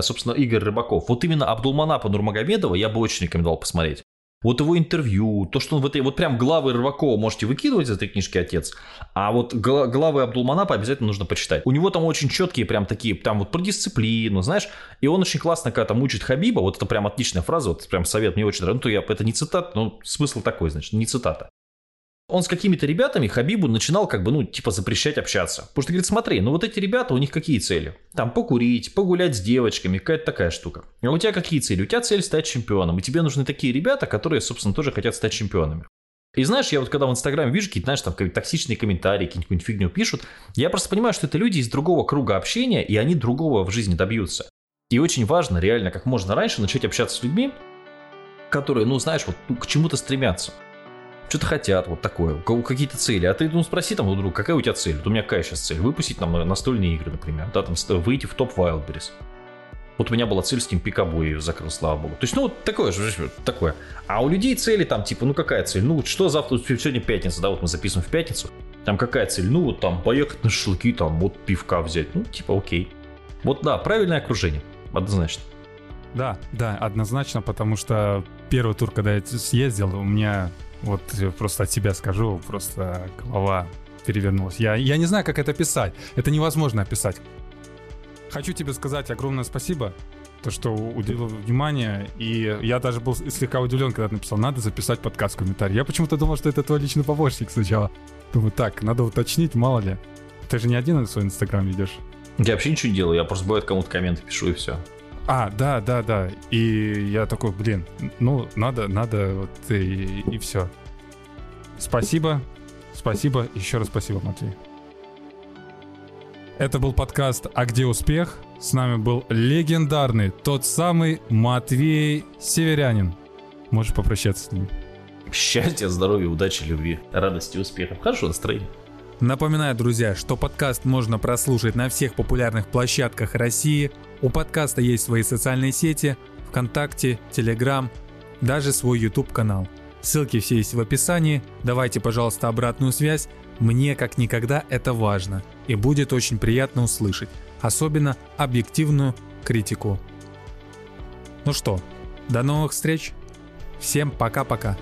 собственно, Игорь Рыбаков, вот именно Абдулманапа Нурмагомедова я бы очень рекомендовал посмотреть. Вот его интервью, то, что он в этой... Вот прям главы Рыбакова можете выкидывать из этой книжки «Отец», а вот главы Абдулманапа обязательно нужно почитать. У него там очень четкие прям такие, там вот про дисциплину, знаешь, и он очень классно, когда там учит Хабиба, вот это прям отличная фраза, вот прям совет мне очень нравится, ну, то я, это не цитата, но смысл такой, значит, не цитата он с какими-то ребятами Хабибу начинал как бы, ну, типа запрещать общаться. Потому что говорит, смотри, ну вот эти ребята, у них какие цели? Там покурить, погулять с девочками, какая-то такая штука. А у тебя какие цели? У тебя цель стать чемпионом. И тебе нужны такие ребята, которые, собственно, тоже хотят стать чемпионами. И знаешь, я вот когда в Инстаграме вижу какие-то, знаешь, там какие-то токсичные комментарии, какие-нибудь фигню пишут, я просто понимаю, что это люди из другого круга общения, и они другого в жизни добьются. И очень важно реально как можно раньше начать общаться с людьми, которые, ну, знаешь, вот к чему-то стремятся что-то хотят, вот такое, какие-то цели. А ты, ну, спроси там у друга, какая у тебя цель? Вот у меня какая сейчас цель? Выпустить там настольные игры, например, да, там выйти в топ Wildberries. Вот у меня была цель с ним пикабу, и закрыл, слава богу. То есть, ну, вот такое же, такое. А у людей цели там, типа, ну, какая цель? Ну, что завтра, сегодня пятница, да, вот мы записываем в пятницу. Там какая цель? Ну, вот там поехать на шашлыки, там, вот пивка взять. Ну, типа, окей. Вот, да, правильное окружение, однозначно. Да, да, однозначно, потому что первый тур, когда я съездил, у меня вот просто от себя скажу, просто голова перевернулась. Я, я не знаю, как это писать. Это невозможно описать. Хочу тебе сказать огромное спасибо, то, что уделил внимание. И я даже был слегка удивлен, когда ты написал, надо записать подкаст в комментарии. Я почему-то думал, что это твой личный помощник сначала. Думаю, так, надо уточнить, мало ли. Ты же не один на свой инстаграм ведешь. Я вообще ничего не делаю, я просто бывает кому-то комменты пишу и все. А, да, да, да. И я такой, блин, ну, надо, надо, вот и, и все. Спасибо, спасибо, еще раз спасибо, Матвей. Это был подкаст «А где успех?». С нами был легендарный, тот самый Матвей Северянин. Можешь попрощаться с ним. Счастья, здоровья, удачи, любви, радости, успехов. Хорошего настроения. Напоминаю, друзья, что подкаст можно прослушать на всех популярных площадках России. У подкаста есть свои социальные сети, ВКонтакте, Телеграм, даже свой YouTube канал. Ссылки все есть в описании. Давайте, пожалуйста, обратную связь. Мне как никогда это важно и будет очень приятно услышать, особенно объективную критику. Ну что, до новых встреч. Всем пока-пока.